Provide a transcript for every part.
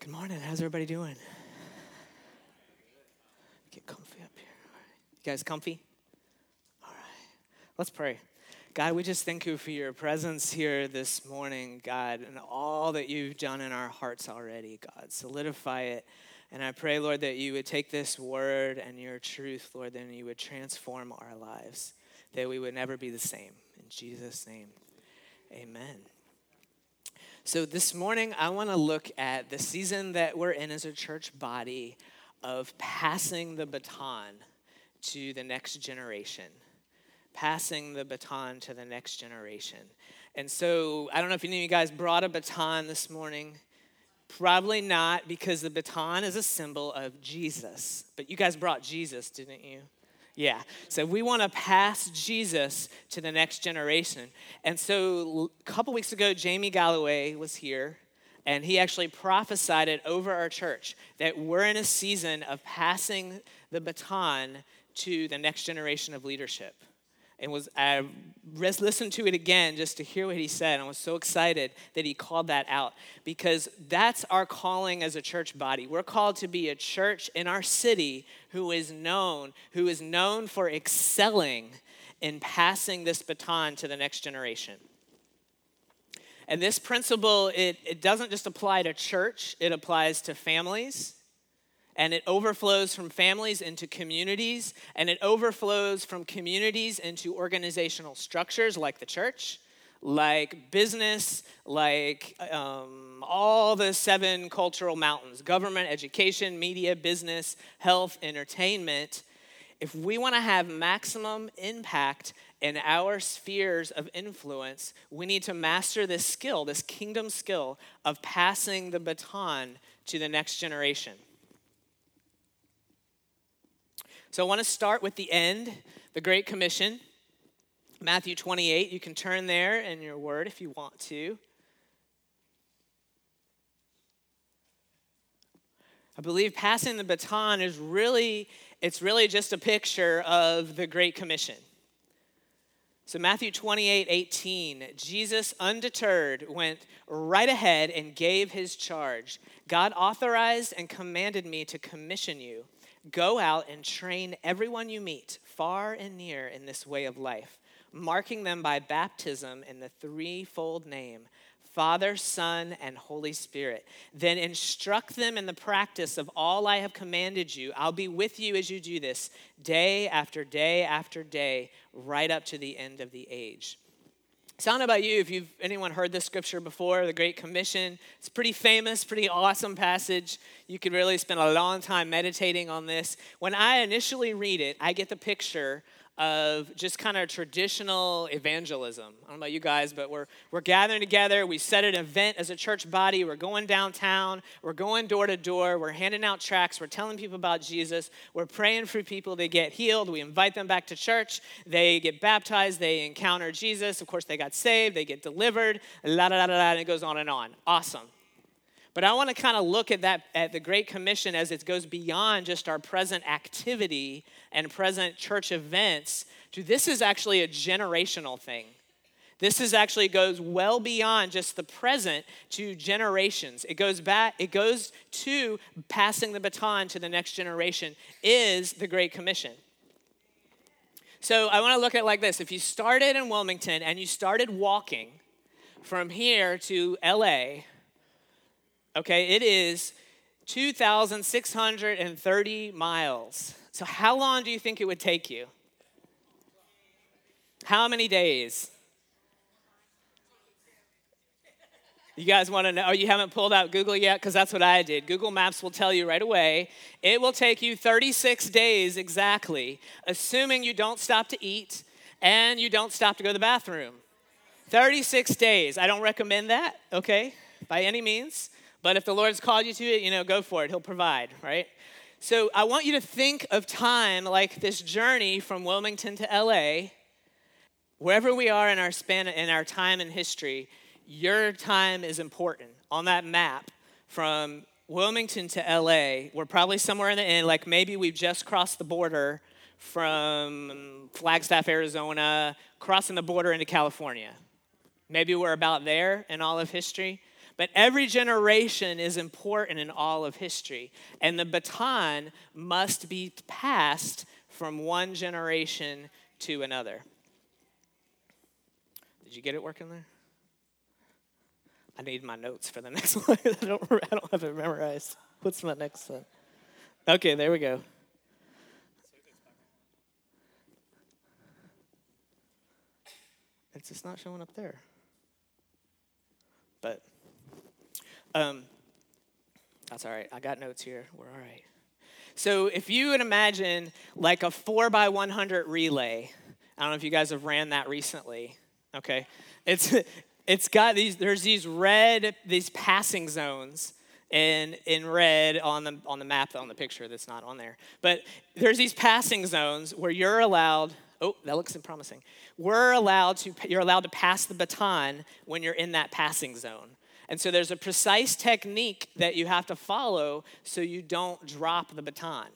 Good morning. How's everybody doing? Get comfy up here. You guys comfy? All right. Let's pray. God, we just thank you for your presence here this morning, God, and all that you've done in our hearts already, God. Solidify it. And I pray, Lord, that you would take this word and your truth, Lord, and you would transform our lives, that we would never be the same. In Jesus' name, amen. So, this morning, I want to look at the season that we're in as a church body of passing the baton to the next generation. Passing the baton to the next generation. And so, I don't know if any of you guys brought a baton this morning. Probably not, because the baton is a symbol of Jesus. But you guys brought Jesus, didn't you? Yeah. So we want to pass Jesus to the next generation. And so a couple weeks ago, Jamie Galloway was here, and he actually prophesied it over our church that we're in a season of passing the baton to the next generation of leadership and was I listened to it again just to hear what he said. I was so excited that he called that out because that's our calling as a church body. We're called to be a church in our city who is known, who is known for excelling in passing this baton to the next generation. And this principle, it, it doesn't just apply to church, it applies to families and it overflows from families into communities, and it overflows from communities into organizational structures like the church, like business, like um, all the seven cultural mountains government, education, media, business, health, entertainment. If we want to have maximum impact in our spheres of influence, we need to master this skill, this kingdom skill of passing the baton to the next generation. So I want to start with the end, the Great Commission. Matthew 28, you can turn there in your word if you want to. I believe passing the baton is really it's really just a picture of the great commission. So Matthew 28, 18, Jesus undeterred went right ahead and gave his charge. God authorized and commanded me to commission you Go out and train everyone you meet, far and near, in this way of life, marking them by baptism in the threefold name Father, Son, and Holy Spirit. Then instruct them in the practice of all I have commanded you. I'll be with you as you do this, day after day after day, right up to the end of the age. So I don't know about you if you've anyone heard this scripture before, the Great Commission. It's pretty famous, pretty awesome passage. You could really spend a long time meditating on this. When I initially read it, I get the picture of just kind of traditional evangelism. I don't know about you guys, but we're, we're gathering together. We set an event as a church body. We're going downtown. We're going door to door. We're handing out tracts. We're telling people about Jesus. We're praying for people to get healed. We invite them back to church. They get baptized. They encounter Jesus. Of course, they got saved. They get delivered. La da da da, and it goes on and on. Awesome. But I want to kind of look at that at the Great Commission as it goes beyond just our present activity and present church events to this is actually a generational thing. This is actually goes well beyond just the present to generations. It goes back, it goes to passing the baton to the next generation is the Great Commission. So I want to look at it like this. If you started in Wilmington and you started walking from here to LA, okay, it is 2,630 miles. So, how long do you think it would take you? How many days? You guys want to know? Oh, you haven't pulled out Google yet? Because that's what I did. Google Maps will tell you right away. It will take you 36 days exactly, assuming you don't stop to eat and you don't stop to go to the bathroom. 36 days. I don't recommend that, okay, by any means. But if the Lord's called you to it, you know, go for it. He'll provide, right? So I want you to think of time like this journey from Wilmington to LA. Wherever we are in our span in our time in history, your time is important. On that map from Wilmington to LA, we're probably somewhere in the end, like maybe we've just crossed the border from Flagstaff, Arizona, crossing the border into California. Maybe we're about there in all of history. But every generation is important in all of history. And the baton must be passed from one generation to another. Did you get it working there? I need my notes for the next one. I, don't, I don't have it memorized. What's my next one? Okay, there we go. It's just not showing up there. But um, that's all right. I got notes here. We're all right. So if you would imagine like a four by 100 relay, I don't know if you guys have ran that recently. Okay, it's it's got these. There's these red these passing zones in in red on the on the map on the picture that's not on there. But there's these passing zones where you're allowed. Oh, that looks promising. We're allowed to. You're allowed to pass the baton when you're in that passing zone. And so there's a precise technique that you have to follow so you don't drop the baton.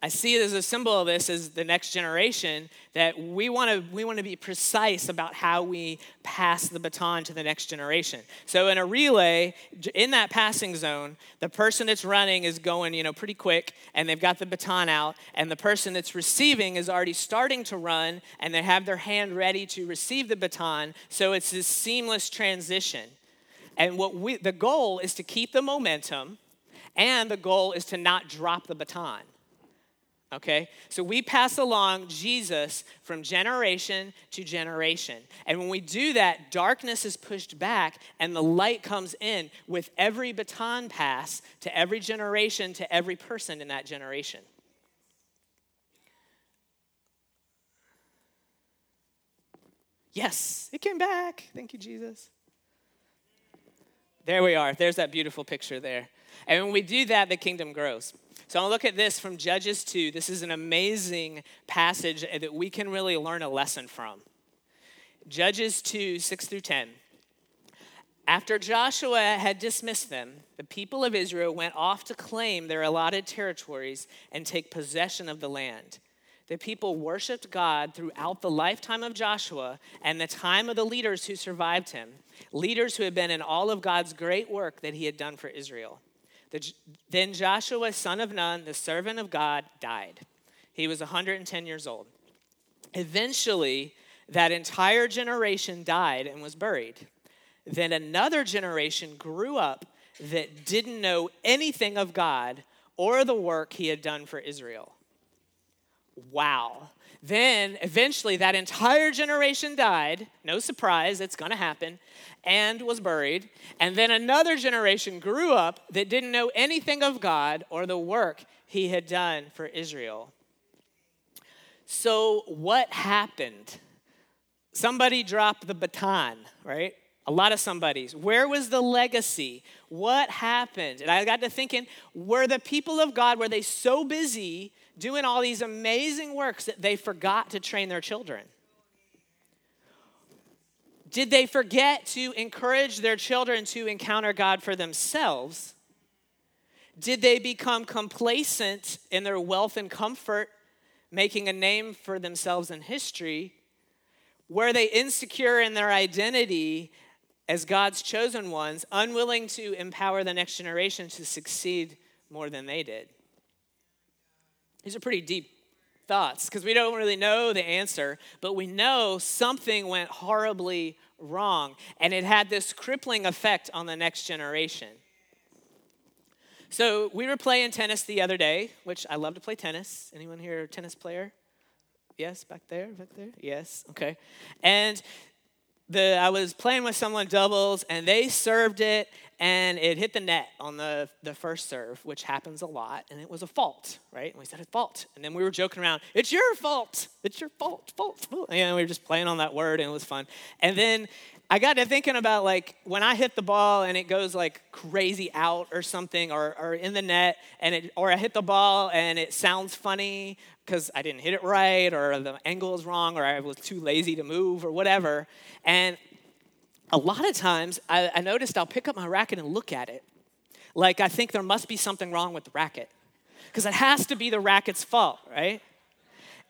I see it as a symbol of this as the next generation that we want to we want to be precise about how we pass the baton to the next generation. So in a relay, in that passing zone, the person that's running is going, you know, pretty quick and they've got the baton out and the person that's receiving is already starting to run and they have their hand ready to receive the baton, so it's this seamless transition. And what we the goal is to keep the momentum and the goal is to not drop the baton okay? So we pass along Jesus from generation to generation. And when we do that, darkness is pushed back and the light comes in with every baton pass to every generation, to every person in that generation. Yes, it came back. Thank you, Jesus. There we are. There's that beautiful picture there. And when we do that, the kingdom grows. So I'll look at this from Judges 2. This is an amazing passage that we can really learn a lesson from. Judges 2, 6 through 10. After Joshua had dismissed them, the people of Israel went off to claim their allotted territories and take possession of the land. The people worshiped God throughout the lifetime of Joshua and the time of the leaders who survived him, leaders who had been in all of God's great work that he had done for Israel. The, then Joshua, son of Nun, the servant of God, died. He was 110 years old. Eventually, that entire generation died and was buried. Then another generation grew up that didn't know anything of God or the work he had done for Israel. Wow. Then eventually that entire generation died. No surprise, it's going to happen. And was buried. And then another generation grew up that didn't know anything of God or the work he had done for Israel. So, what happened? Somebody dropped the baton, right? A lot of somebodies. Where was the legacy? What happened? And I got to thinking, were the people of God, were they so busy doing all these amazing works that they forgot to train their children? Did they forget to encourage their children to encounter God for themselves? Did they become complacent in their wealth and comfort, making a name for themselves in history? Were they insecure in their identity as God's chosen ones, unwilling to empower the next generation to succeed more than they did? These are pretty deep thoughts because we don't really know the answer, but we know something went horribly wrong and it had this crippling effect on the next generation. So we were playing tennis the other day, which I love to play tennis. Anyone here a tennis player? Yes, back there, back there. Yes, okay. And the I was playing with someone doubles and they served it and it hit the net on the, the first serve, which happens a lot, and it was a fault, right? And we said, it's fault. And then we were joking around, it's your fault. It's your fault, fault, fault. And we were just playing on that word, and it was fun. And then I got to thinking about like when I hit the ball and it goes like crazy out or something, or, or in the net, and it, or I hit the ball and it sounds funny because I didn't hit it right, or the angle is wrong, or I was too lazy to move, or whatever. And a lot of times I, I noticed I'll pick up my racket and look at it. Like I think there must be something wrong with the racket. Because it has to be the racket's fault, right?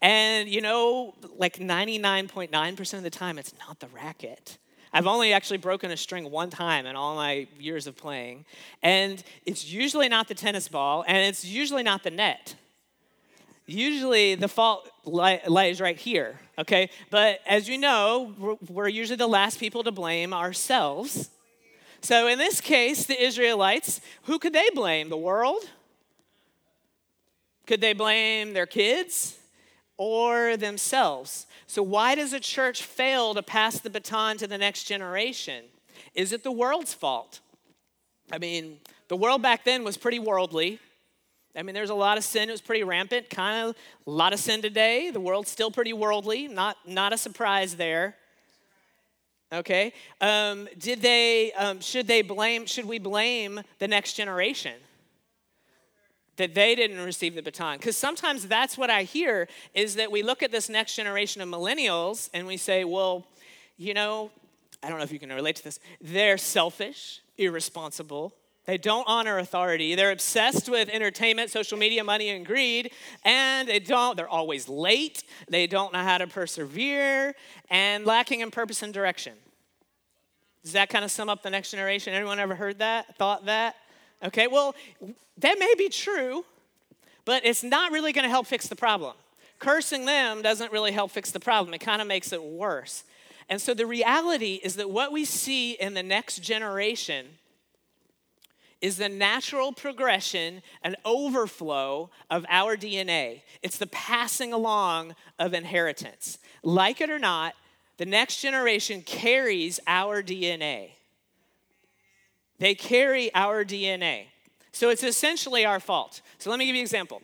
And you know, like 99.9% of the time, it's not the racket. I've only actually broken a string one time in all my years of playing. And it's usually not the tennis ball, and it's usually not the net. Usually the fault lies right here, okay? But as you know, we're usually the last people to blame ourselves. So in this case, the Israelites, who could they blame? The world? Could they blame their kids or themselves? So, why does a church fail to pass the baton to the next generation? Is it the world's fault? I mean, the world back then was pretty worldly. I mean, there's a lot of sin. It was pretty rampant. Kind of a lot of sin today. The world's still pretty worldly. Not, not a surprise there. Okay. Um, did they? Um, should they blame? Should we blame the next generation? that they didn't receive the baton. Because sometimes that's what I hear is that we look at this next generation of millennials and we say, well, you know, I don't know if you can relate to this. They're selfish, irresponsible. They don't honor authority. They're obsessed with entertainment, social media, money, and greed. And they don't, they're always late. They don't know how to persevere and lacking in purpose and direction. Does that kind of sum up the next generation? Anyone ever heard that? Thought that? Okay, well, that may be true, but it's not really going to help fix the problem. Cursing them doesn't really help fix the problem, it kind of makes it worse. And so the reality is that what we see in the next generation is the natural progression and overflow of our DNA. It's the passing along of inheritance. Like it or not, the next generation carries our DNA. They carry our DNA. So it's essentially our fault. So let me give you an example.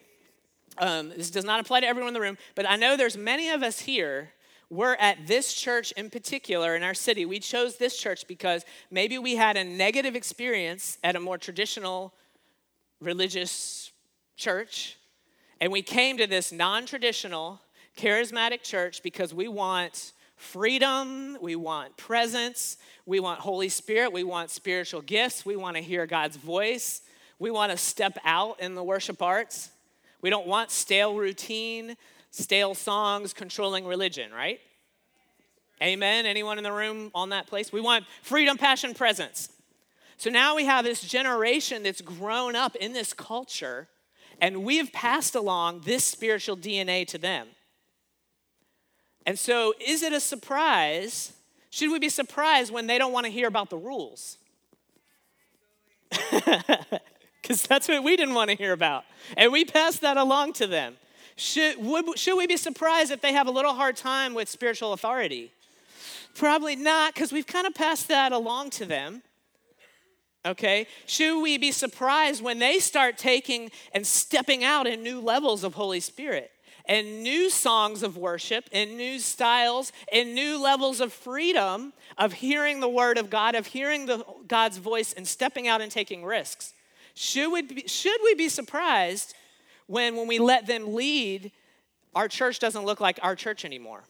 Um, this does not apply to everyone in the room, but I know there's many of us here. We're at this church in particular in our city. We chose this church because maybe we had a negative experience at a more traditional religious church, and we came to this non traditional, charismatic church because we want freedom, we want presence, we want Holy Spirit, we want spiritual gifts, we want to hear God's voice, we want to step out in the worship arts. We don't want stale routine, stale songs controlling religion, right? Amen. Anyone in the room on that place? We want freedom, passion, presence. So now we have this generation that's grown up in this culture, and we have passed along this spiritual DNA to them. And so, is it a surprise? Should we be surprised when they don't want to hear about the rules? Because that's what we didn't want to hear about. And we passed that along to them. Should, would, should we be surprised if they have a little hard time with spiritual authority? Probably not, because we've kind of passed that along to them. Okay? Should we be surprised when they start taking and stepping out in new levels of Holy Spirit? and new songs of worship and new styles and new levels of freedom of hearing the word of God, of hearing the, God's voice and stepping out and taking risks. Should we, be, should we be surprised when, when we let them lead, our church doesn't look like our church anymore?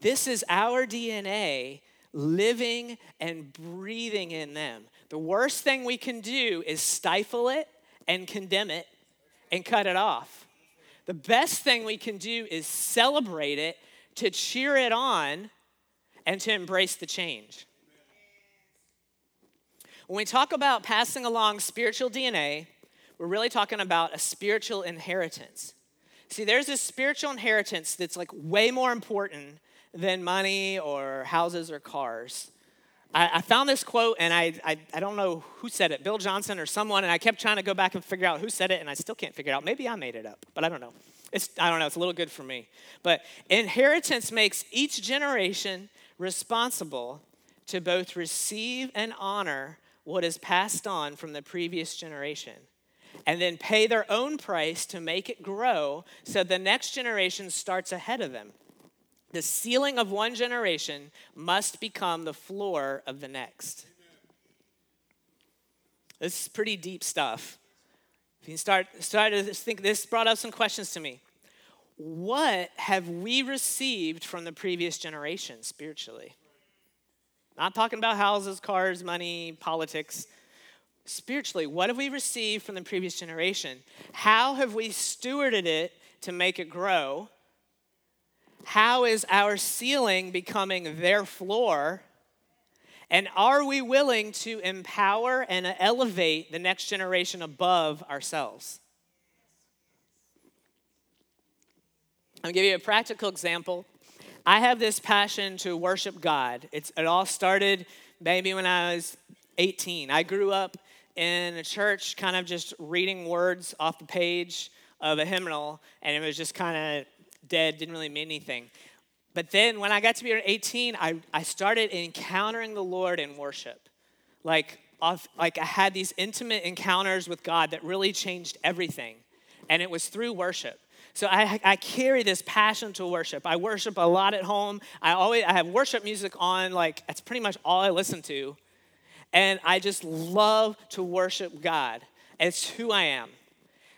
This is our DNA living and breathing in them. The worst thing we can do is stifle it and condemn it and cut it off. The best thing we can do is celebrate it, to cheer it on, and to embrace the change. When we talk about passing along spiritual DNA, we're really talking about a spiritual inheritance. See, there's this spiritual inheritance that's like way more important than money or houses or cars. I, I found this quote and I, I, I don't know who said it, Bill Johnson or someone, and I kept trying to go back and figure out who said it, and I still can't figure it out. Maybe I made it up, but I don't know. It's, I don't know, it's a little good for me. But inheritance makes each generation responsible to both receive and honor what is passed on from the previous generation and then pay their own price to make it grow so the next generation starts ahead of them. The ceiling of one generation must become the floor of the next. This is pretty deep stuff. If you start, start to think, this brought up some questions to me. What have we received from the previous generation spiritually? Not talking about houses, cars, money, politics. Spiritually, what have we received from the previous generation? How have we stewarded it to make it grow? How is our ceiling becoming their floor? And are we willing to empower and elevate the next generation above ourselves? I'll give you a practical example. I have this passion to worship God. It's, it all started maybe when I was 18. I grew up in a church, kind of just reading words off the page of a hymnal, and it was just kind of dead, didn't really mean anything. But then when I got to be 18, I, I started encountering the Lord in worship. Like, off, like I had these intimate encounters with God that really changed everything. And it was through worship. So I, I carry this passion to worship. I worship a lot at home. I always I have worship music on, like that's pretty much all I listen to. And I just love to worship God. It's who I am.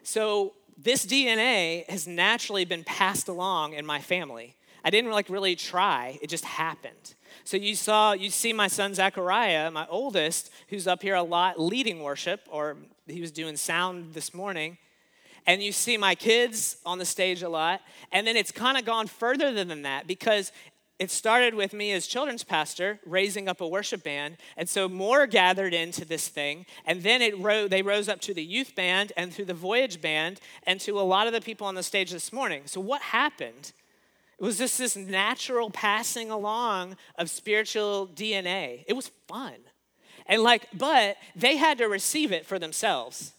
So this DNA has naturally been passed along in my family. I didn't like really try, it just happened. So you saw, you see my son Zachariah, my oldest, who's up here a lot leading worship, or he was doing sound this morning. And you see my kids on the stage a lot. And then it's kind of gone further than that because it started with me as children's pastor raising up a worship band and so more gathered into this thing and then it ro- they rose up to the youth band and to the voyage band and to a lot of the people on the stage this morning. So what happened? It was just this natural passing along of spiritual dna it was fun. And like but they had to receive it for themselves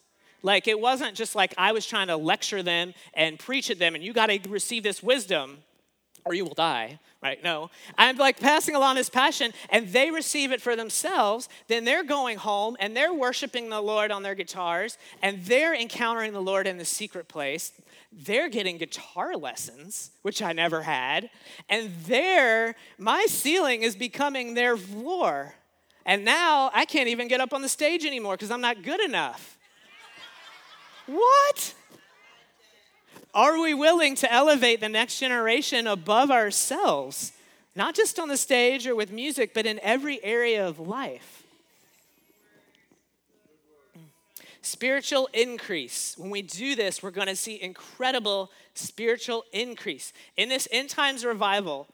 like it wasn't just like i was trying to lecture them and preach at them and you got to receive this wisdom or you will die, right? No. I'm like passing along this passion, and they receive it for themselves. Then they're going home and they're worshiping the Lord on their guitars, and they're encountering the Lord in the secret place. They're getting guitar lessons, which I never had, and there, my ceiling is becoming their floor. And now I can't even get up on the stage anymore because I'm not good enough. What? Are we willing to elevate the next generation above ourselves? Not just on the stage or with music, but in every area of life. Spiritual increase. When we do this, we're going to see incredible spiritual increase. In this end times revival,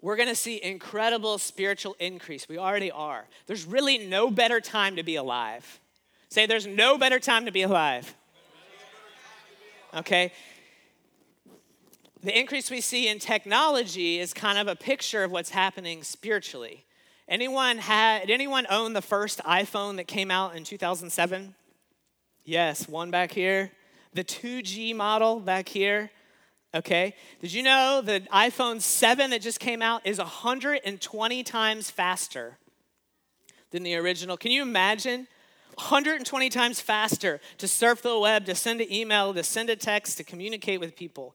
we're going to see incredible spiritual increase. We already are. There's really no better time to be alive. Say, there's no better time to be alive okay? The increase we see in technology is kind of a picture of what's happening spiritually. Anyone had anyone own the first iPhone that came out in 2007? Yes, one back here. The 2G model back here. Okay. Did you know the iPhone 7 that just came out is 120 times faster than the original? Can you imagine 120 times faster to surf the web, to send an email, to send a text, to communicate with people.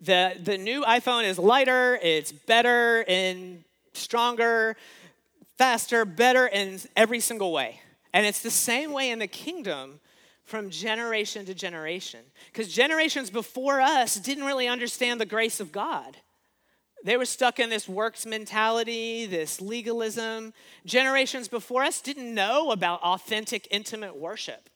The, the new iPhone is lighter, it's better and stronger, faster, better in every single way. And it's the same way in the kingdom from generation to generation. Because generations before us didn't really understand the grace of God. They were stuck in this works mentality, this legalism. Generations before us didn't know about authentic, intimate worship.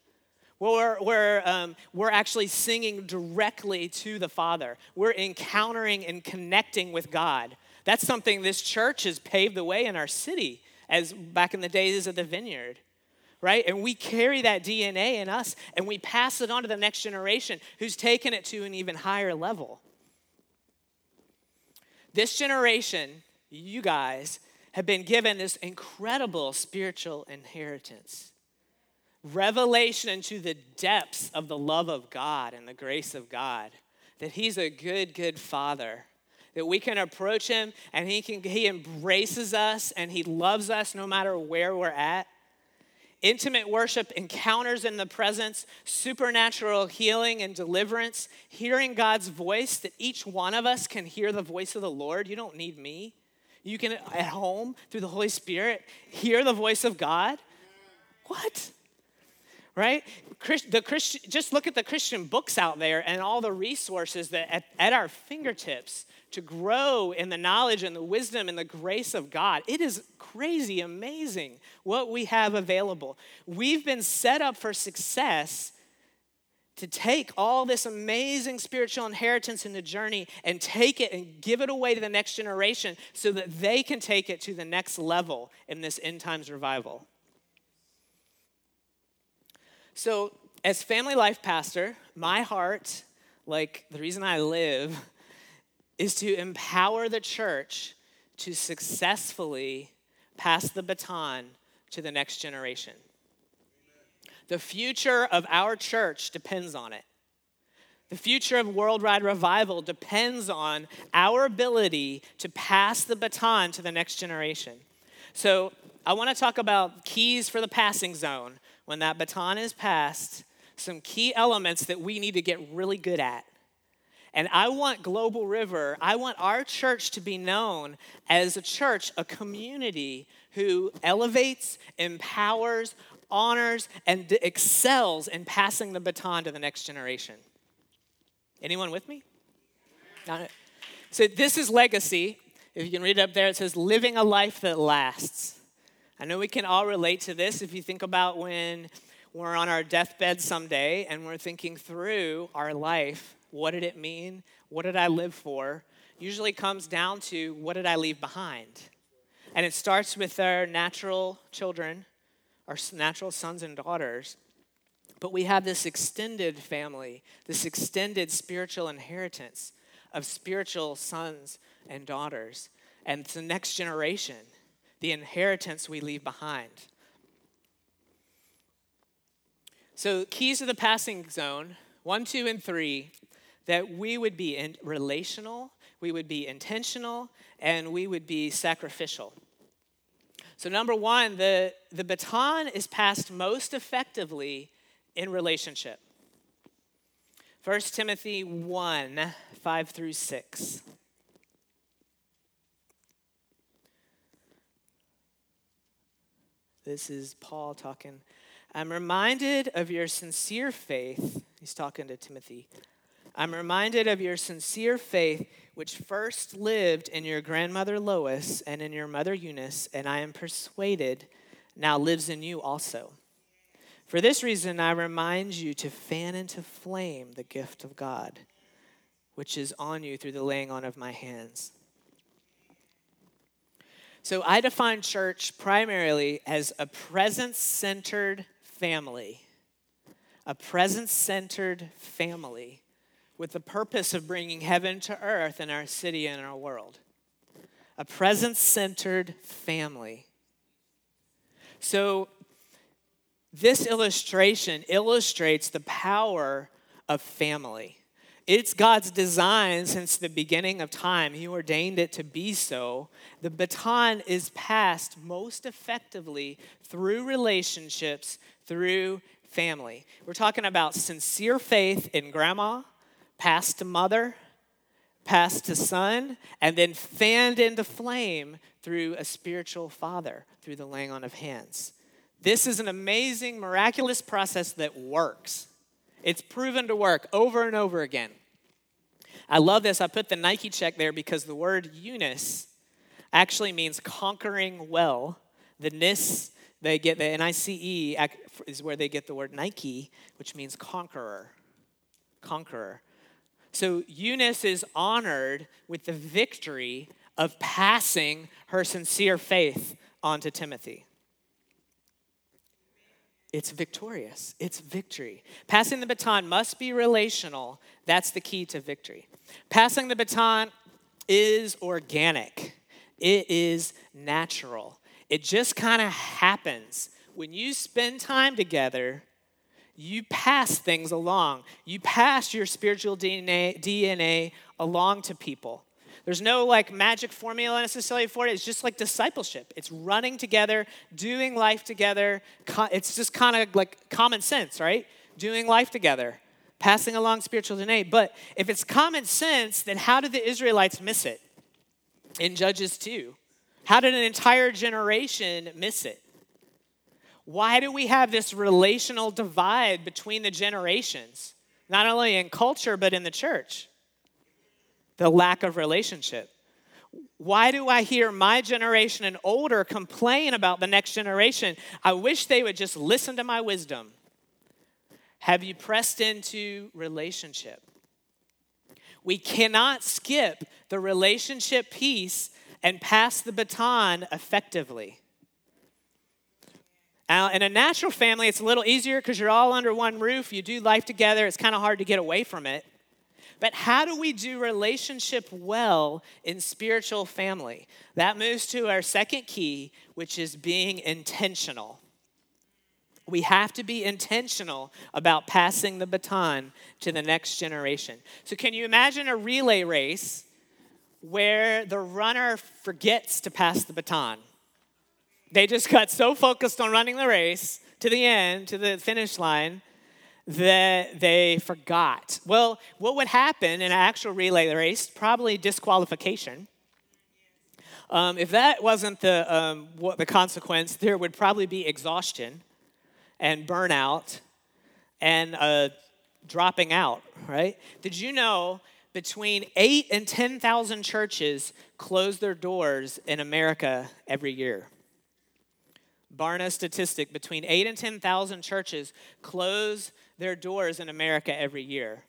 Where, where um, we're actually singing directly to the Father. We're encountering and connecting with God. That's something this church has paved the way in our city, as back in the days of the vineyard right? And we carry that DNA in us and we pass it on to the next generation who's taken it to an even higher level. This generation, you guys, have been given this incredible spiritual inheritance. Revelation into the depths of the love of God and the grace of God. That He's a good, good Father. That we can approach Him and He, can, he embraces us and He loves us no matter where we're at intimate worship, encounters in the presence, supernatural healing and deliverance, hearing God's voice, that each one of us can hear the voice of the Lord. You don't need me. You can, at home, through the Holy Spirit, hear the voice of God. What? Right? The Christian, just look at the Christian books out there and all the resources that at, at our fingertips to grow in the knowledge and the wisdom and the grace of God. It is crazy, amazing what we have available. We've been set up for success to take all this amazing spiritual inheritance in the journey and take it and give it away to the next generation so that they can take it to the next level in this end times revival. So, as family life pastor, my heart, like the reason I live, is to empower the church to successfully pass the baton to the next generation. The future of our church depends on it. The future of worldwide revival depends on our ability to pass the baton to the next generation. So, I want to talk about keys for the passing zone. When that baton is passed, some key elements that we need to get really good at. And I want Global River, I want our church to be known as a church, a community who elevates, empowers, honors, and excels in passing the baton to the next generation. Anyone with me? So, this is legacy. If you can read it up there, it says, living a life that lasts. I know we can all relate to this if you think about when we're on our deathbed someday and we're thinking through our life. What did it mean? What did I live for? Usually comes down to what did I leave behind? And it starts with our natural children, our natural sons and daughters. But we have this extended family, this extended spiritual inheritance of spiritual sons and daughters. And the next generation, the inheritance we leave behind. So, keys to the passing zone one, two, and three that we would be in relational, we would be intentional, and we would be sacrificial. So, number one, the, the baton is passed most effectively in relationship. 1 Timothy 1 5 through 6. This is Paul talking. I'm reminded of your sincere faith. He's talking to Timothy. I'm reminded of your sincere faith, which first lived in your grandmother Lois and in your mother Eunice, and I am persuaded now lives in you also. For this reason, I remind you to fan into flame the gift of God, which is on you through the laying on of my hands. So I define church primarily as a presence centered family, a presence centered family with the purpose of bringing heaven to earth in our city and our world. A presence centered family. So, this illustration illustrates the power of family. It's God's design since the beginning of time. He ordained it to be so. The baton is passed most effectively through relationships, through family. We're talking about sincere faith in grandma, passed to mother, passed to son, and then fanned into flame through a spiritual father, through the laying on of hands. This is an amazing, miraculous process that works. It's proven to work over and over again. I love this. I put the Nike check there because the word Eunice actually means conquering well. The nis, they get the N I C E is where they get the word Nike, which means conqueror. Conqueror. So Eunice is honored with the victory of passing her sincere faith onto Timothy. It's victorious. It's victory. Passing the baton must be relational. That's the key to victory. Passing the baton is organic, it is natural. It just kind of happens. When you spend time together, you pass things along. You pass your spiritual DNA, DNA along to people. There's no like magic formula necessarily for it. It's just like discipleship. It's running together, doing life together. It's just kind of like common sense, right? Doing life together, passing along spiritual DNA. But if it's common sense, then how did the Israelites miss it in Judges 2? How did an entire generation miss it? Why do we have this relational divide between the generations, not only in culture, but in the church? The lack of relationship. Why do I hear my generation and older complain about the next generation? I wish they would just listen to my wisdom. Have you pressed into relationship? We cannot skip the relationship piece and pass the baton effectively. Now, in a natural family, it's a little easier because you're all under one roof. You do life together. It's kind of hard to get away from it. But how do we do relationship well in spiritual family? That moves to our second key, which is being intentional. We have to be intentional about passing the baton to the next generation. So, can you imagine a relay race where the runner forgets to pass the baton? They just got so focused on running the race to the end, to the finish line, that they forgot. Well, what would happen in an actual relay race? Probably disqualification. Um, if that wasn't the, um, what the consequence, there would probably be exhaustion and burnout and uh, dropping out, right? Did you know between 8 and 10,000 churches close their doors in America every year? Barna statistic between 8 and 10,000 churches close their doors in America every year.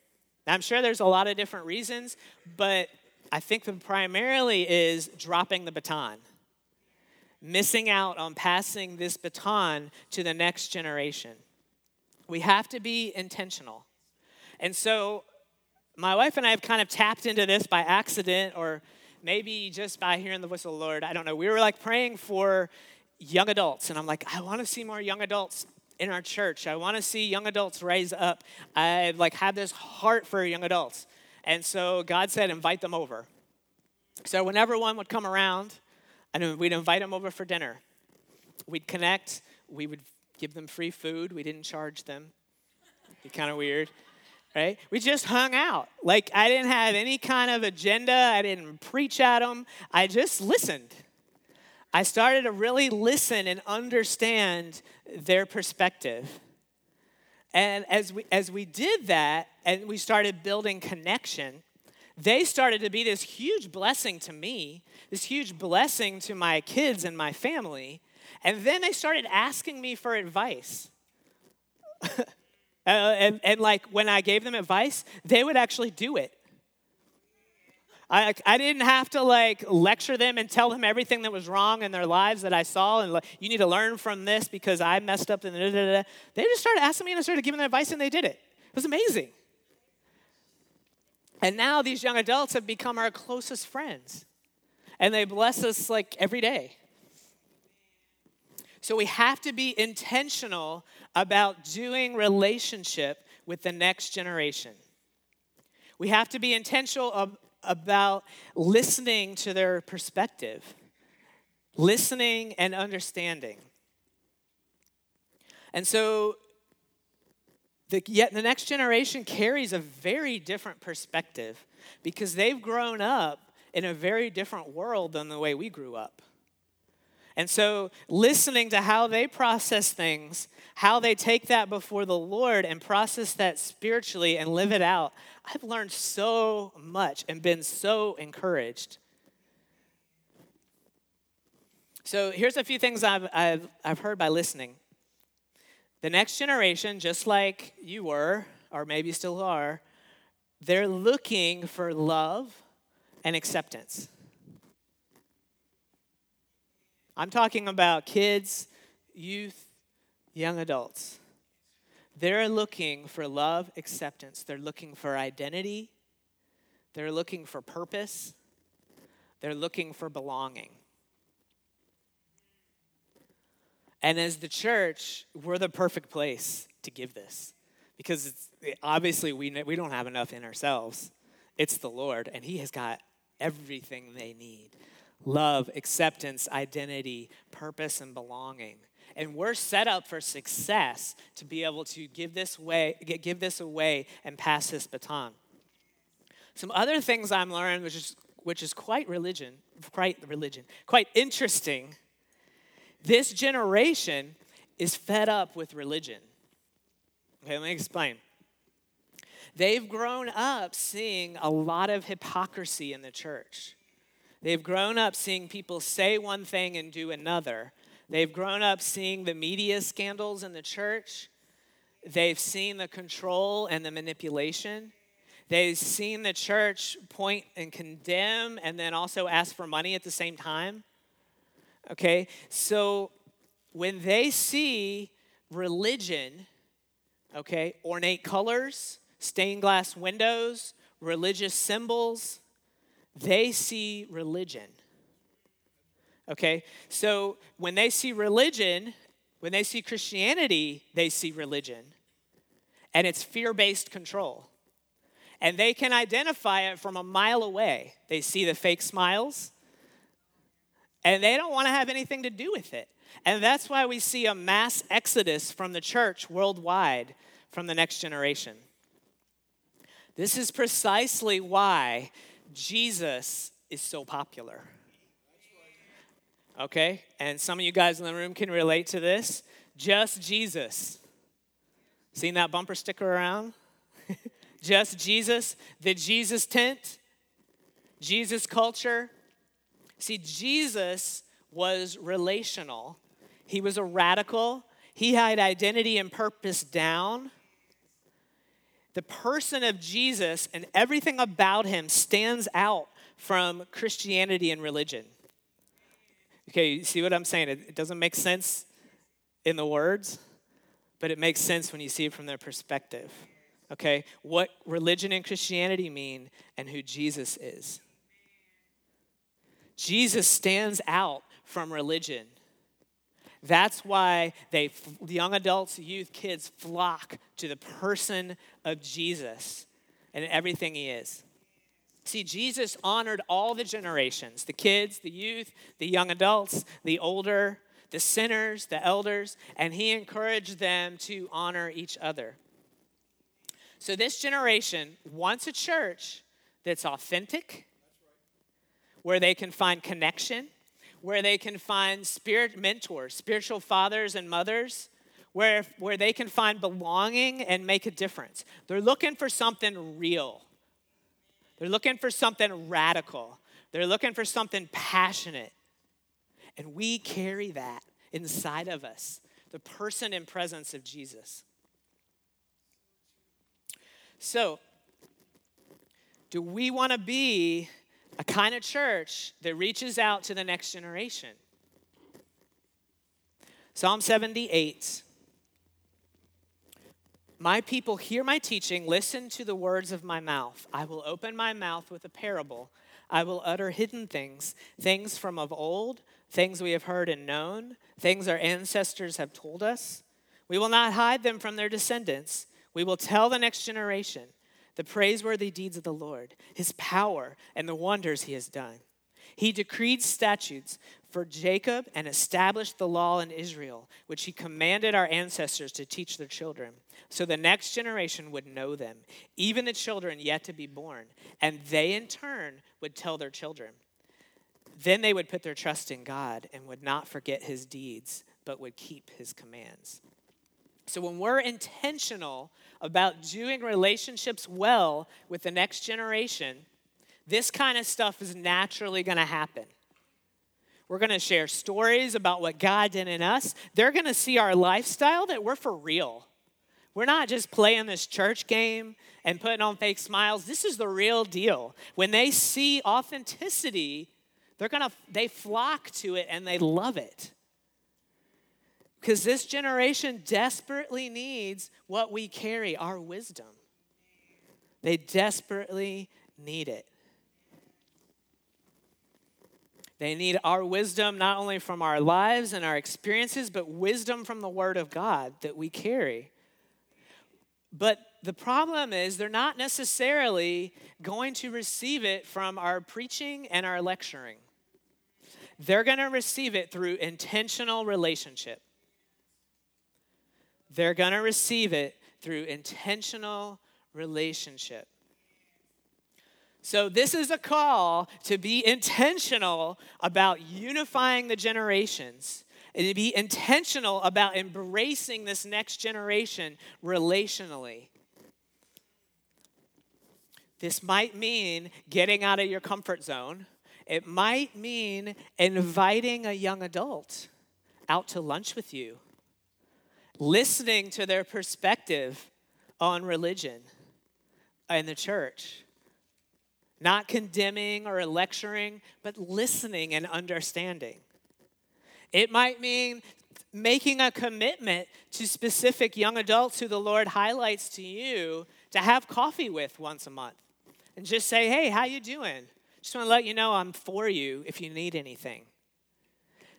Now, I'm sure there's a lot of different reasons, but I think the primarily is dropping the baton, missing out on passing this baton to the next generation. We have to be intentional. And so, my wife and I have kind of tapped into this by accident or maybe just by hearing the voice of the Lord. I don't know. We were like praying for young adults, and I'm like, I want to see more young adults in our church. I want to see young adults rise up. I like had this heart for young adults. And so God said, invite them over. So whenever one would come around, and we'd invite them over for dinner. We'd connect. We would give them free food. We didn't charge them. Be kind of weird, right? We just hung out. Like I didn't have any kind of agenda. I didn't preach at them. I just listened. I started to really listen and understand their perspective. And as we, as we did that and we started building connection, they started to be this huge blessing to me, this huge blessing to my kids and my family. And then they started asking me for advice. uh, and, and like when I gave them advice, they would actually do it. I, I didn't have to like lecture them and tell them everything that was wrong in their lives that I saw and like, you need to learn from this because I messed up and da, da, da. they just started asking me and I started giving them advice and they did it. It was amazing. And now these young adults have become our closest friends and they bless us like every day. So we have to be intentional about doing relationship with the next generation. We have to be intentional about listening to their perspective, listening and understanding. And so, the, yet the next generation carries a very different perspective because they've grown up in a very different world than the way we grew up. And so, listening to how they process things, how they take that before the Lord and process that spiritually and live it out, I've learned so much and been so encouraged. So, here's a few things I've, I've, I've heard by listening. The next generation, just like you were, or maybe still are, they're looking for love and acceptance. I'm talking about kids, youth, young adults. They're looking for love, acceptance. They're looking for identity. They're looking for purpose. They're looking for belonging. And as the church, we're the perfect place to give this because obviously we, we don't have enough in ourselves. It's the Lord, and He has got everything they need love, acceptance, identity, purpose, and belonging. And we're set up for success to be able to give this way, give this away and pass this baton. Some other things I'm learning, which is which is quite religion, quite religion, quite interesting. This generation is fed up with religion. Okay, let me explain. They've grown up seeing a lot of hypocrisy in the church. They've grown up seeing people say one thing and do another. They've grown up seeing the media scandals in the church they've seen the control and the manipulation. They've seen the church point and condemn and then also ask for money at the same time. Okay, so when they see religion, okay, ornate colors, stained glass windows, religious symbols, they see religion. Okay, so when they see religion, when they see Christianity, they see religion. And it's fear based control. And they can identify it from a mile away. They see the fake smiles, and they don't want to have anything to do with it. And that's why we see a mass exodus from the church worldwide from the next generation. This is precisely why Jesus is so popular. Okay? And some of you guys in the room can relate to this. Just Jesus. Seen that bumper sticker around? Just Jesus, the Jesus tent, Jesus culture. See, Jesus was relational, he was a radical, he had identity and purpose down. The person of Jesus and everything about him stands out from Christianity and religion. Okay, you see what I'm saying? It, doesn't make sense in the words, but it makes sense when you see it from their perspective. Okay, what religion and Christianity mean and who Jesus is. Jesus stands out from religion. That's why they, young adults, youth, kids flock to the person of Jesus and everything he is. See, Jesus honored all the generations the kids, the youth, the young adults, the older, the sinners, the elders, and he encouraged them to honor each other. So, this generation wants a church that's authentic, where they can find connection, where they can find spirit mentors, spiritual fathers and mothers, where, where they can find belonging and make a difference. They're looking for something real. They're looking for something radical. They're looking for something passionate. And we carry that inside of us the person and presence of Jesus. So, do we want to be a kind of church that reaches out to the next generation? Psalm 78 my people hear my teaching, listen to the words of my mouth. I will open my mouth with a parable. I will utter hidden things, things from of old, things we have heard and known, things our ancestors have told us. We will not hide them from their descendants. We will tell the next generation the praiseworthy deeds of the Lord, his power, and the wonders he has done. He decreed statutes for Jacob and established the law in Israel, which he commanded our ancestors to teach their children, so the next generation would know them, even the children yet to be born, and they in turn would tell their children. Then they would put their trust in God and would not forget his deeds, but would keep his commands. So when we're intentional about doing relationships well with the next generation, this kind of stuff is naturally going to happen. We're going to share stories about what God did in us. They're going to see our lifestyle that we're for real. We're not just playing this church game and putting on fake smiles. This is the real deal. When they see authenticity, they're going to they flock to it and they love it. Cuz this generation desperately needs what we carry, our wisdom. They desperately need it. They need our wisdom not only from our lives and our experiences, but wisdom from the Word of God that we carry. But the problem is, they're not necessarily going to receive it from our preaching and our lecturing. They're going to receive it through intentional relationship. They're going to receive it through intentional relationship. So, this is a call to be intentional about unifying the generations and to be intentional about embracing this next generation relationally. This might mean getting out of your comfort zone. It might mean inviting a young adult out to lunch with you, listening to their perspective on religion and the church. Not condemning or lecturing, but listening and understanding. It might mean making a commitment to specific young adults who the Lord highlights to you to have coffee with once a month and just say, "Hey, how you doing? Just want to let you know I'm for you if you need anything."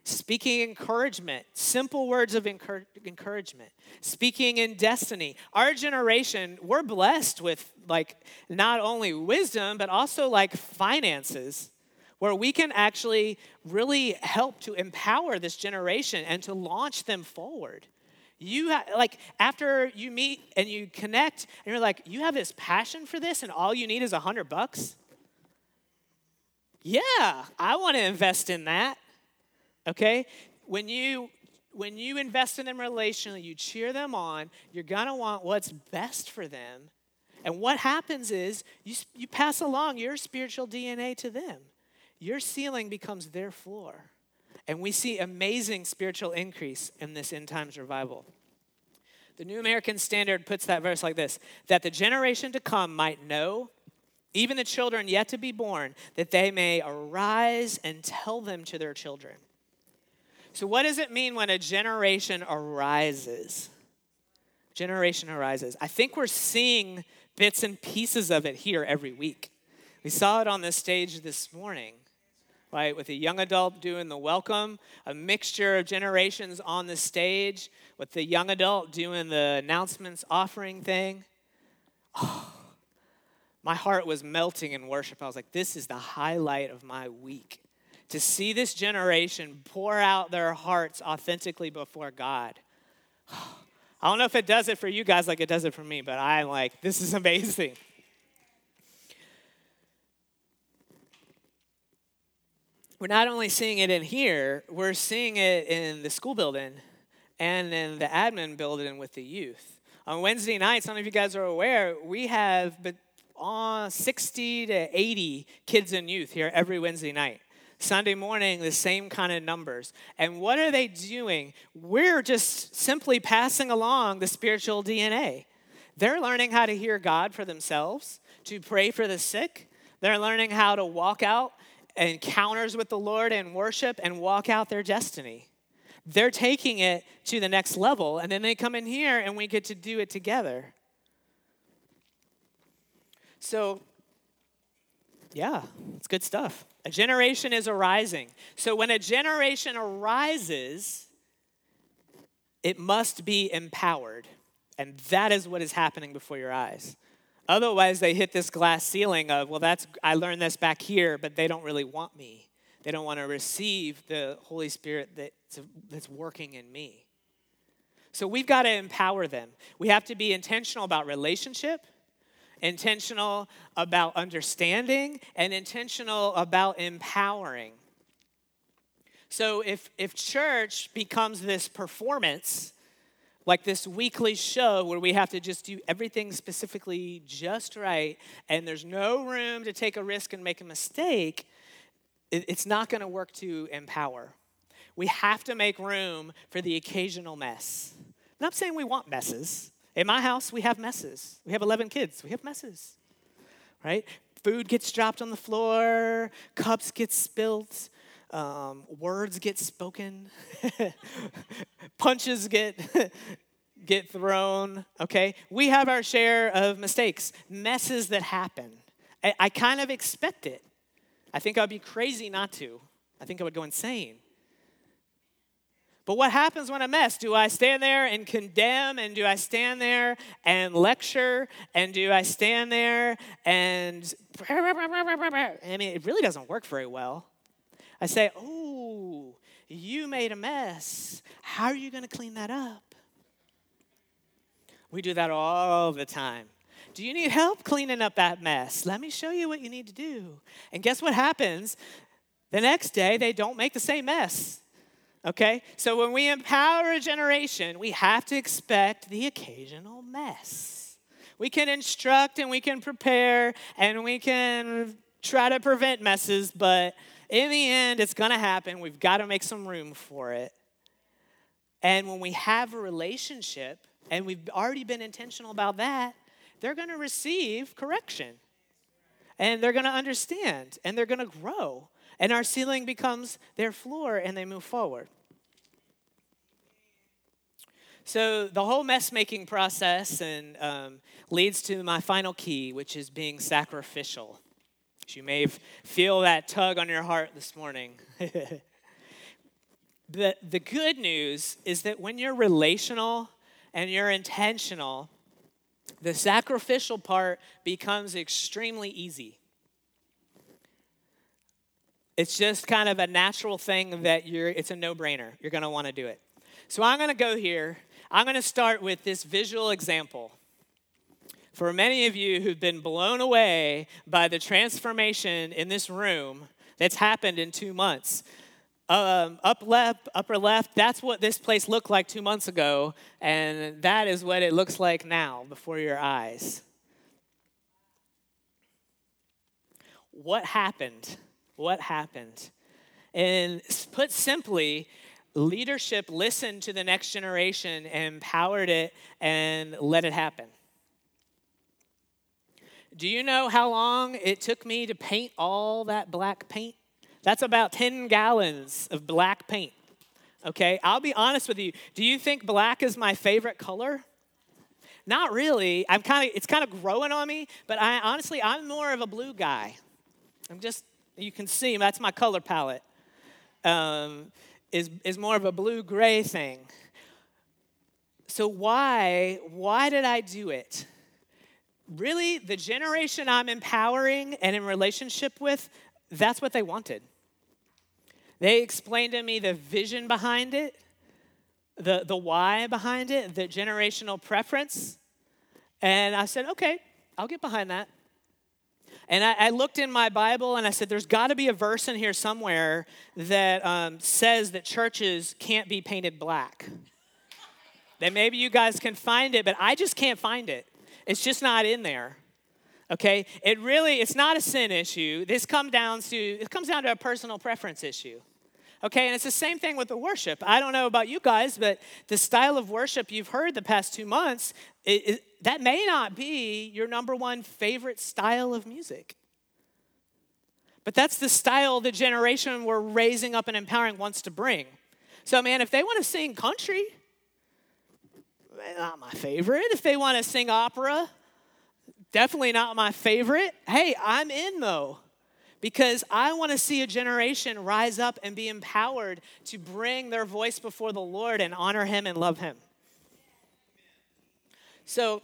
Speaking encouragement, simple words of encouragement. Speaking in destiny. Our generation, we're blessed with like not only wisdom, but also like finances where we can actually really help to empower this generation and to launch them forward. You like after you meet and you connect and you're like, you have this passion for this and all you need is a hundred bucks. Yeah, I want to invest in that. Okay? When you when you invest in them relationally, you cheer them on, you're gonna want what's best for them. And what happens is you, you pass along your spiritual DNA to them your ceiling becomes their floor. And we see amazing spiritual increase in this end times revival. The New American Standard puts that verse like this that the generation to come might know, even the children yet to be born, that they may arise and tell them to their children. So, what does it mean when a generation arises? Generation arises. I think we're seeing bits and pieces of it here every week. We saw it on the stage this morning right? With a young adult doing the welcome, a mixture of generations on the stage, with the young adult doing the announcements offering thing. Oh, my heart was melting in worship. I was like, this is the highlight of my week. To see this generation pour out their hearts authentically before God. I don't know if it does it for you guys like it does it for me, but I'm like, this is amazing. we're not only seeing it in here, we're seeing it in the school building and in the admin building with the youth. On Wednesday nights, some of you guys are aware, we have uh, 60 to 80 kids and youth here every Wednesday night. Sunday morning, the same kind of numbers. And what are they doing? We're just simply passing along the spiritual DNA. They're learning how to hear God for themselves, to pray for the sick. They're learning how to walk out encounters with the Lord and worship and walk out their destiny. They're taking it to the next level, and then they come in here and we get to do it together. So, yeah, it's good stuff. A generation is arising. So, when a generation arises, it must be empowered. And that is what is happening before your eyes. Otherwise, they hit this glass ceiling of, well, that's I learned this back here, but they don't really want me. They don't want to receive the Holy Spirit that's, that's working in me. So we've got to empower them. We have to be intentional about relationship, intentional about understanding, and intentional about empowering. So if, if church becomes this performance, like this weekly show where we have to just do everything specifically just right and there's no room to take a risk and make a mistake, it's not going to work to empower. We have to make room for the occasional mess. I'm not saying we want messes. In my house, we have messes. We have 11 kids, we have messes, right? Food gets dropped on the floor, cups get spilt, um, words get spoken, punches get get thrown. Okay, we have our share of mistakes, messes that happen. I, I kind of expect it. I think I'd be crazy not to. I think I would go insane. But what happens when I mess? Do I stand there and condemn? And do I stand there and lecture? And do I stand there and. I mean, it really doesn't work very well. I say, Oh, you made a mess. How are you going to clean that up? We do that all the time. Do you need help cleaning up that mess? Let me show you what you need to do. And guess what happens? The next day, they don't make the same mess. Okay? So when we empower a generation, we have to expect the occasional mess. We can instruct and we can prepare and we can try to prevent messes, but in the end, it's to happen. We've got to make some room for it. And when we have a relationship, and we've already been intentional about that, they're to receive correction. And they're going to understand, and they're going to grow. And our ceiling becomes their floor, and they move forward. So the whole mess making process and um, leads to my final key, which is being sacrificial. You may feel that tug on your heart this morning. the, the good news is that when you're relational and you're intentional, the sacrificial part becomes extremely easy. It's just kind of a natural thing that you're, it's a no brainer. You're going to want to do it. So I'm going to go here. I'm going to start with this visual example. For many of you who've been blown away by the transformation in this room that's happened in two months, um, up left, upper left, that's what this place looked like two months ago, and that is what it looks like now before your eyes. What happened? What happened? And put simply, leadership listened to the next generation empowered it and let it happen. Do you know how long it took me to paint all that black paint? That's about 10 gallons of black paint. Okay, I'll be honest with you. Do you think black is my favorite color? Not really. I'm kind of it's kind of growing on me, but I honestly I'm more of a blue guy. I'm just you can see that's my color palette. Um, is is more of a blue gray thing. So why why did I do it? Really, the generation I'm empowering and in relationship with, that's what they wanted. They explained to me the vision behind it, the, the why behind it, the generational preference. And I said, okay, I'll get behind that. And I, I looked in my Bible and I said, there's got to be a verse in here somewhere that um, says that churches can't be painted black. that maybe you guys can find it, but I just can't find it. It's just not in there okay it really it's not a sin issue this comes down to it comes down to a personal preference issue Okay, and it's the same thing with the worship. I don't know about you guys, but the style of worship you've heard the past two months, it, it, that may not be your number one favorite style of music. But that's the style the generation we're raising up and empowering wants to bring. So, man, if they want to sing country, not my favorite. If they want to sing opera, definitely not my favorite. Hey, I'm in though because I want to see a generation rise up and be empowered to bring their voice before the Lord and honor Him and love Him. So,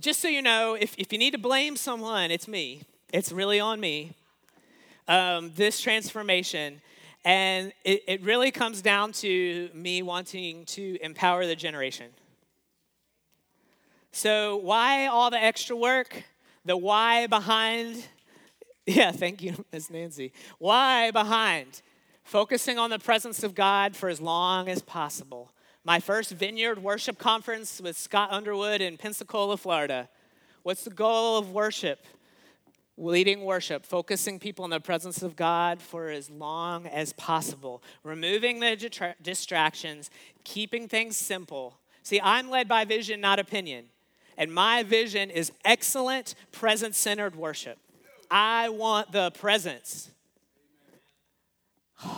just so you know, if, if you need to blame someone, it's me. It's really on me. Um, this transformation. And it, it really comes down to me wanting to empower the generation. So, why all the extra work? The why behind Yeah, thank you, Ms. Nancy. Why behind? Focusing on the presence of God for as long as possible. My first vineyard worship conference with Scott Underwood in Pensacola, Florida. What's the goal of worship? Leading worship, focusing people in the presence of God for as long as possible, removing the distractions, keeping things simple. See, I'm led by vision, not opinion. And my vision is excellent, presence centered worship. I want the presence.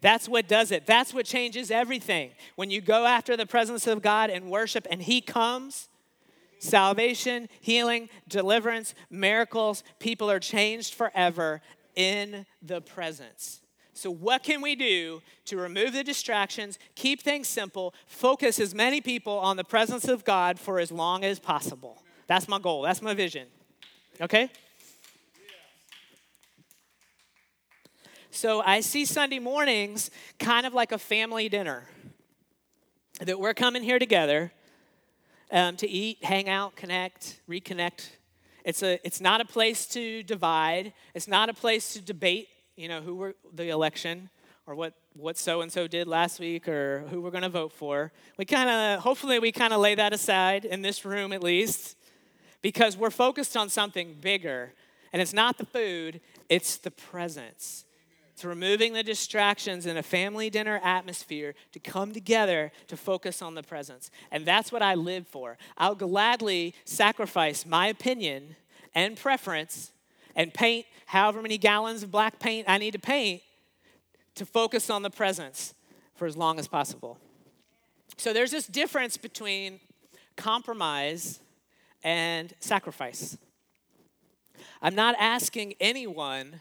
That's what does it. That's what changes everything. When you go after the presence of God and worship and He comes, salvation, healing, deliverance, miracles, people are changed forever in the presence. So, what can we do to remove the distractions, keep things simple, focus as many people on the presence of God for as long as possible? That's my goal. That's my vision. Okay? So I see Sunday mornings kind of like a family dinner that we're coming here together um, to eat, hang out, connect, reconnect. It's, a, it's not a place to divide. It's not a place to debate, you know, who were the election or what what so and so did last week or who we're going to vote for. We kind of, hopefully, we kind of lay that aside in this room at least because we're focused on something bigger. And it's not the food, it's the presence removing the distractions in a family dinner atmosphere to come together to focus on the presence. And that's what I live for. I'll gladly sacrifice my opinion and preference and paint however many gallons of black paint I need to paint to focus on the presence for as long as possible. So there's this difference between compromise and sacrifice. I'm not asking anyone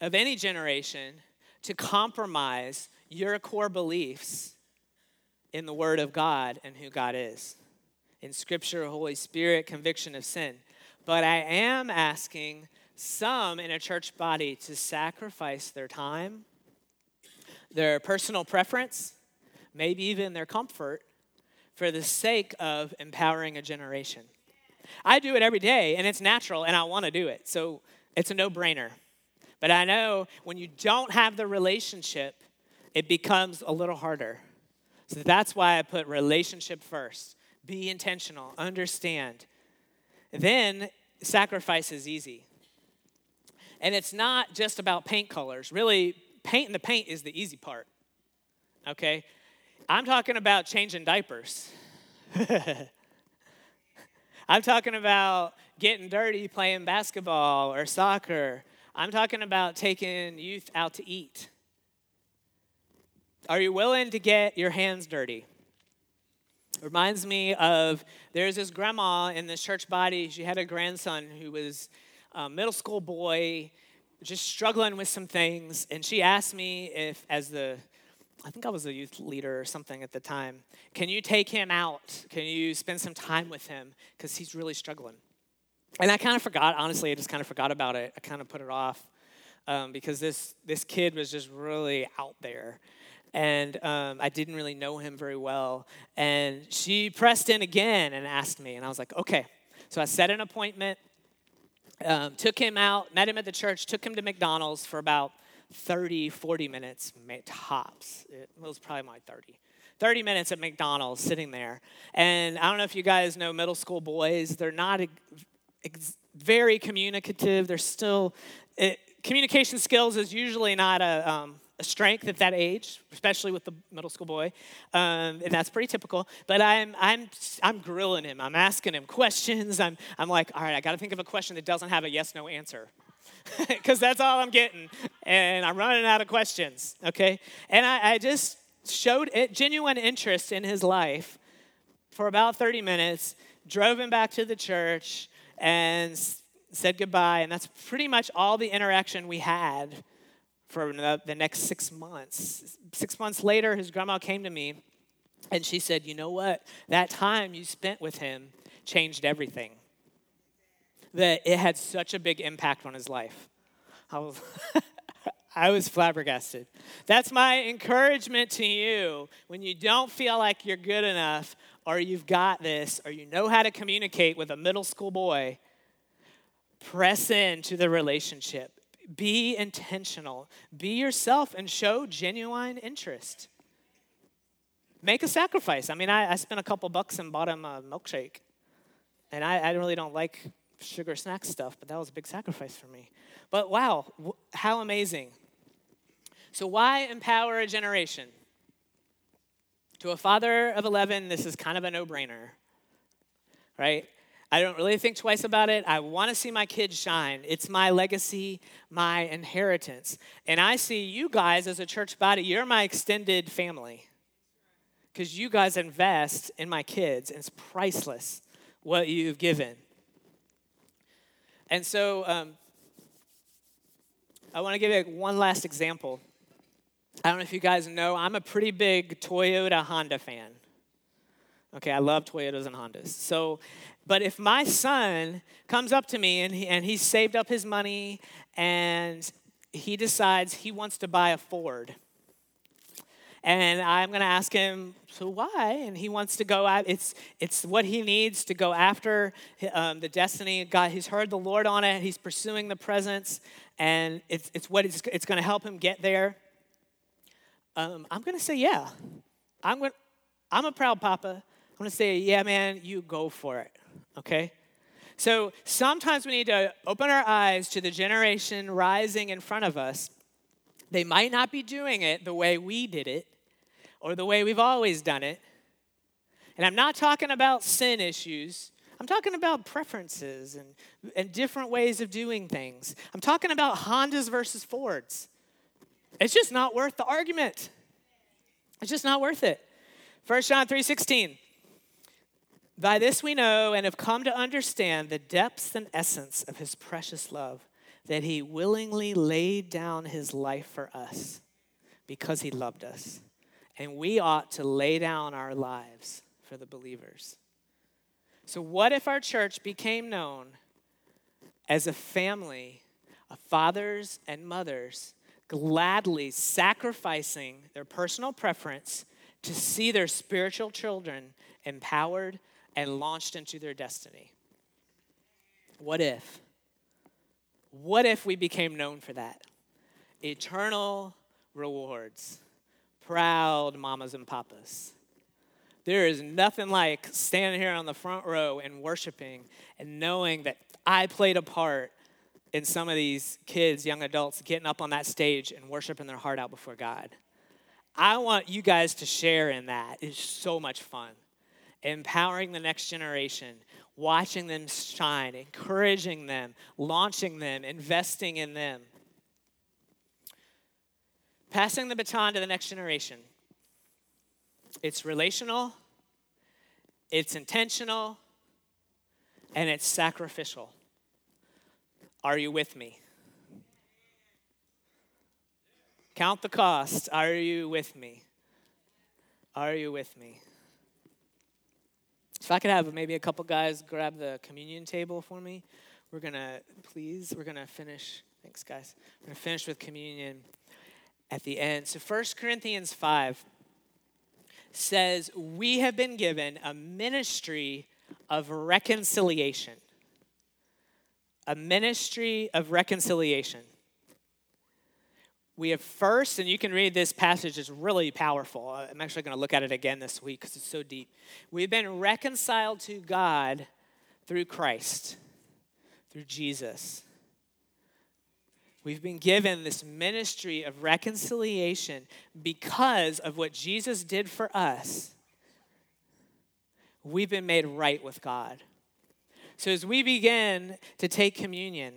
of any generation to compromise your core beliefs in the Word of God and who God is. In Scripture, Holy Spirit, conviction of sin. But I am asking some in a church body to sacrifice their time, their personal preference, maybe even their comfort, for the sake of empowering a generation. I do it every day, and it's natural, and I want to do it. So it's a no brainer. But I know when you don't have the relationship, it becomes a little harder. So that's why I put relationship first. Be intentional, understand. Then sacrifice is easy. And it's not just about paint colors. Really, painting the paint is the easy part. Okay? I'm talking about changing diapers. I'm talking about getting dirty playing basketball or soccer. I'm talking about taking youth out to eat. Are you willing to get your hands dirty? Reminds me of there's this grandma in this church body. She had a grandson who was a middle school boy, just struggling with some things. And she asked me if, as the I think I was a youth leader or something at the time. Can you take him out? Can you spend some time with him? Because he's really struggling. And I kind of forgot, honestly, I just kind of forgot about it. I kind of put it off um, because this, this kid was just really out there. And um, I didn't really know him very well. And she pressed in again and asked me. And I was like, okay. So I set an appointment, um, took him out, met him at the church, took him to McDonald's for about 30, 40 minutes tops. It was probably my 30. 30 minutes at McDonald's sitting there. And I don't know if you guys know middle school boys, they're not ex- very communicative. They're still, it, communication skills is usually not a, um, a strength at that age, especially with the middle school boy, um, and that's pretty typical. But I'm I'm I'm grilling him. I'm asking him questions. I'm I'm like, all right, I got to think of a question that doesn't have a yes no answer because that's all I'm getting. And I'm running out of questions, okay? And I, I just showed it, genuine interest in his life for about 30 minutes, drove him back to the church, and said goodbye. And that's pretty much all the interaction we had for the next six months. Six months later, his grandma came to me and she said, You know what? That time you spent with him changed everything that it had such a big impact on his life. I was, I was flabbergasted. That's my encouragement to you when you don't feel like you're good enough or you've got this or you know how to communicate with a middle school boy. Press into the relationship. Be intentional. Be yourself and show genuine interest. Make a sacrifice. I mean, I, I spent a couple bucks and bought him a milkshake. And I, I really don't like sugar snack stuff, but that was a big sacrifice for me. But wow, how amazing. So, why empower a generation? To a father of 11, this is kind of a no brainer, right? I don't really think twice about it. I want to see my kids shine. It's my legacy, my inheritance. And I see you guys as a church body, you're my extended family. Because you guys invest in my kids, and it's priceless what you've given. And so um, I want to give you one last example. I don't know if you guys know, I'm a pretty big Toyota Honda fan. Okay, I love Toyotas and Hondas. So, but if my son comes up to me and, he, and he's saved up his money and he decides he wants to buy a Ford, and I'm going to ask him, so why? And he wants to go out. It's, it's what he needs to go after um, the destiny. God, he's heard the Lord on it. He's pursuing the presence, and it's, it's what it's, it's going to help him get there. Um, I'm going to say, yeah. I'm, going, I'm a proud papa. I'm going to say, yeah, man, you go for it, okay? So sometimes we need to open our eyes to the generation rising in front of us They might not be doing it the way we did it or the way we've always done it. And I'm not talking about sin issues. I'm talking about preferences and, and different ways of doing things. I'm talking about Hondas versus Fords. It's just not worth the argument. It's just not worth it. 1 John 3:16. By this we know and have come to understand the depths and essence of his precious love, that he willingly laid down his life for us because he loved us. And we ought to lay down our lives for the believers. So, what if our church became known as a family of fathers and mothers gladly sacrificing their personal preference to see their spiritual children empowered and launched into their destiny? What if? What if we became known for that? Eternal rewards, proud mamas and papas. There is nothing like standing here on the front row and worshiping and knowing that I played a part in some of these kids, young adults, getting up on that stage and worshiping their heart out before God. I want you guys to share in that. It's so much fun. Empowering the next generation, watching them shine, encouraging them, launching them, investing in them. Passing the baton to the next generation. It's relational, it's intentional, and it's sacrificial. Are you with me? Count the cost. Are you with me? Are you with me? If I could have maybe a couple guys grab the communion table for me, we're to, please, we're to finish. Thanks, guys. We're to finish with communion at the end. So, 1 Corinthians 5 says, We have been given a ministry of reconciliation. A ministry of reconciliation. We have first, and you can read this passage, it's really powerful. Uh, I'm actually going to look at it again this week because it's so deep. We've been reconciled to God through Christ, through Jesus. We've been given this ministry of reconciliation because of what Jesus did for us. We've been made right with God. So, as we begin to take communion,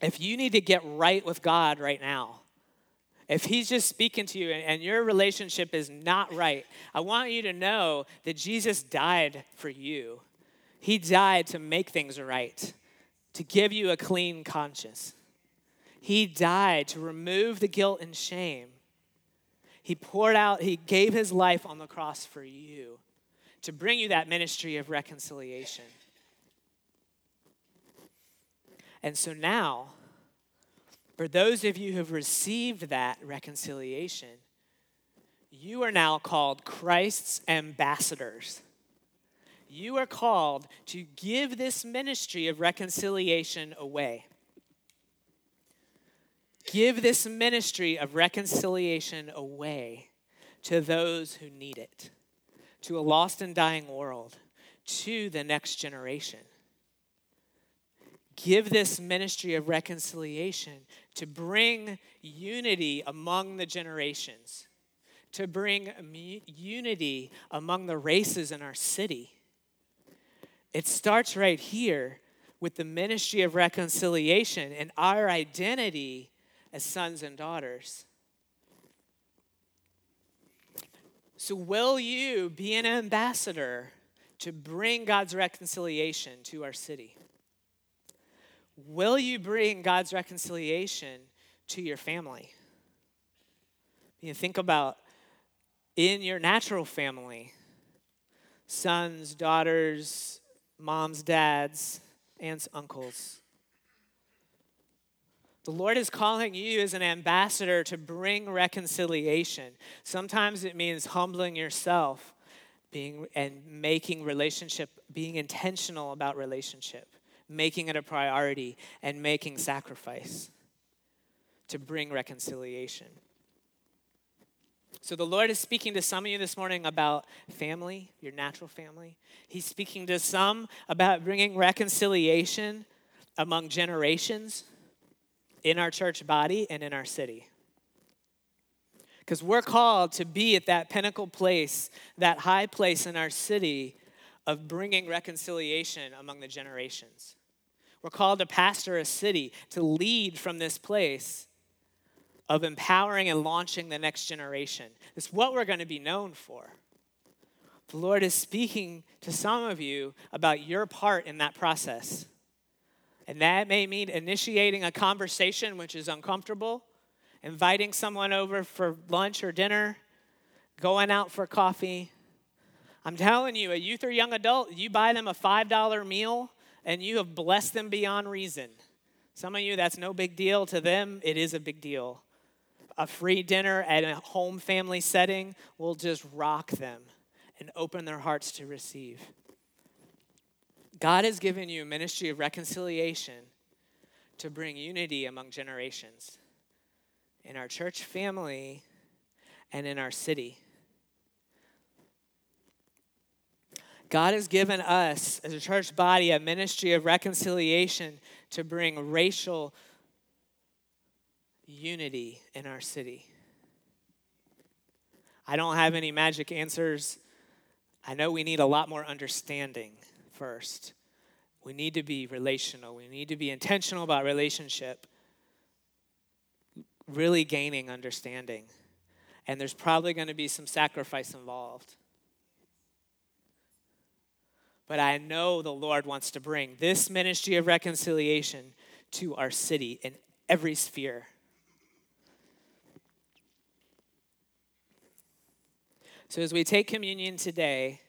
if you need to get right with God right now, if He's just speaking to you and, your relationship is not right, I want you to know that Jesus died for you. He died to make things right, to give you a clean conscience. He died to remove the guilt and shame. He poured out, He gave His life on the cross for you to bring you that ministry of reconciliation. And so now, for those of you who have received that reconciliation, you are now called Christ's ambassadors. You are called to give this ministry of reconciliation away. Give this ministry of reconciliation away to those who need it, to a lost and dying world, to the next generation. Give this ministry of reconciliation to bring unity among the generations, to bring unity among the races in our city. It starts right here with the ministry of reconciliation and our identity as sons and daughters. So, will you be an ambassador to bring God's reconciliation to our city? Will you bring God's reconciliation to your family? You think about in your natural family sons, daughters, moms, dads, aunts, uncles. The Lord is calling you as an ambassador to bring reconciliation. Sometimes it means humbling yourself being and making relationship being intentional about relationship, making it a priority and making sacrifice to bring reconciliation. So the Lord is speaking to some of you this morning about family, your natural family. He's speaking to some about bringing reconciliation among generations in our church body and in our city. Because we're called to be at that pinnacle place, that high place in our city of bringing reconciliation among the generations. We're called to pastor a city, to lead from this place of empowering and launching the next generation. It's what we're going to be known for. The Lord is speaking to some of you about your part in that process. And that may mean initiating a conversation which is uncomfortable, inviting someone over for lunch or dinner, going out for coffee. I'm telling you, a youth or young adult, you buy them a $5 meal and you have blessed them beyond reason. Some of you, that's no big deal. To them, it is a big deal. A free dinner at a home family setting will just rock them and open their hearts to receive. God has given you a ministry of reconciliation to bring unity among generations in our church family and in our city. God has given us, as a church body, a ministry of reconciliation to bring racial unity in our city. I don't have any magic answers I know we need a lot more understanding first. We need to be relational, we need to be intentional about relationship, really gaining understanding. And there's probably going to be some sacrifice involved. But I know the Lord wants to bring this ministry of reconciliation to our city in every sphere. So as we take communion today,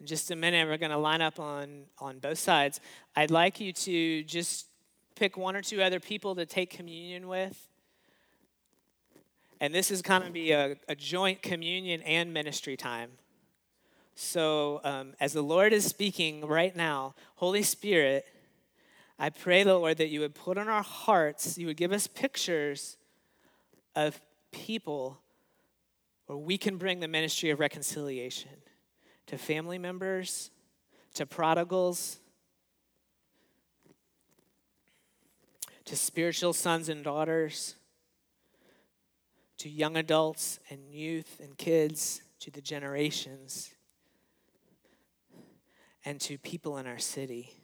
in just a minute, we're going to line up on, on both sides. I'd like you to just pick one or two other people to take communion with. And this is going to be a, a joint communion and ministry time. So, um, as the Lord is speaking right now, Holy Spirit, I pray, the Lord, that you would put on our hearts, you would give us pictures of people where we can bring the ministry of reconciliation to family members, to prodigals, to spiritual sons and daughters, to young adults and youth and kids, to the generations, and to people in our city.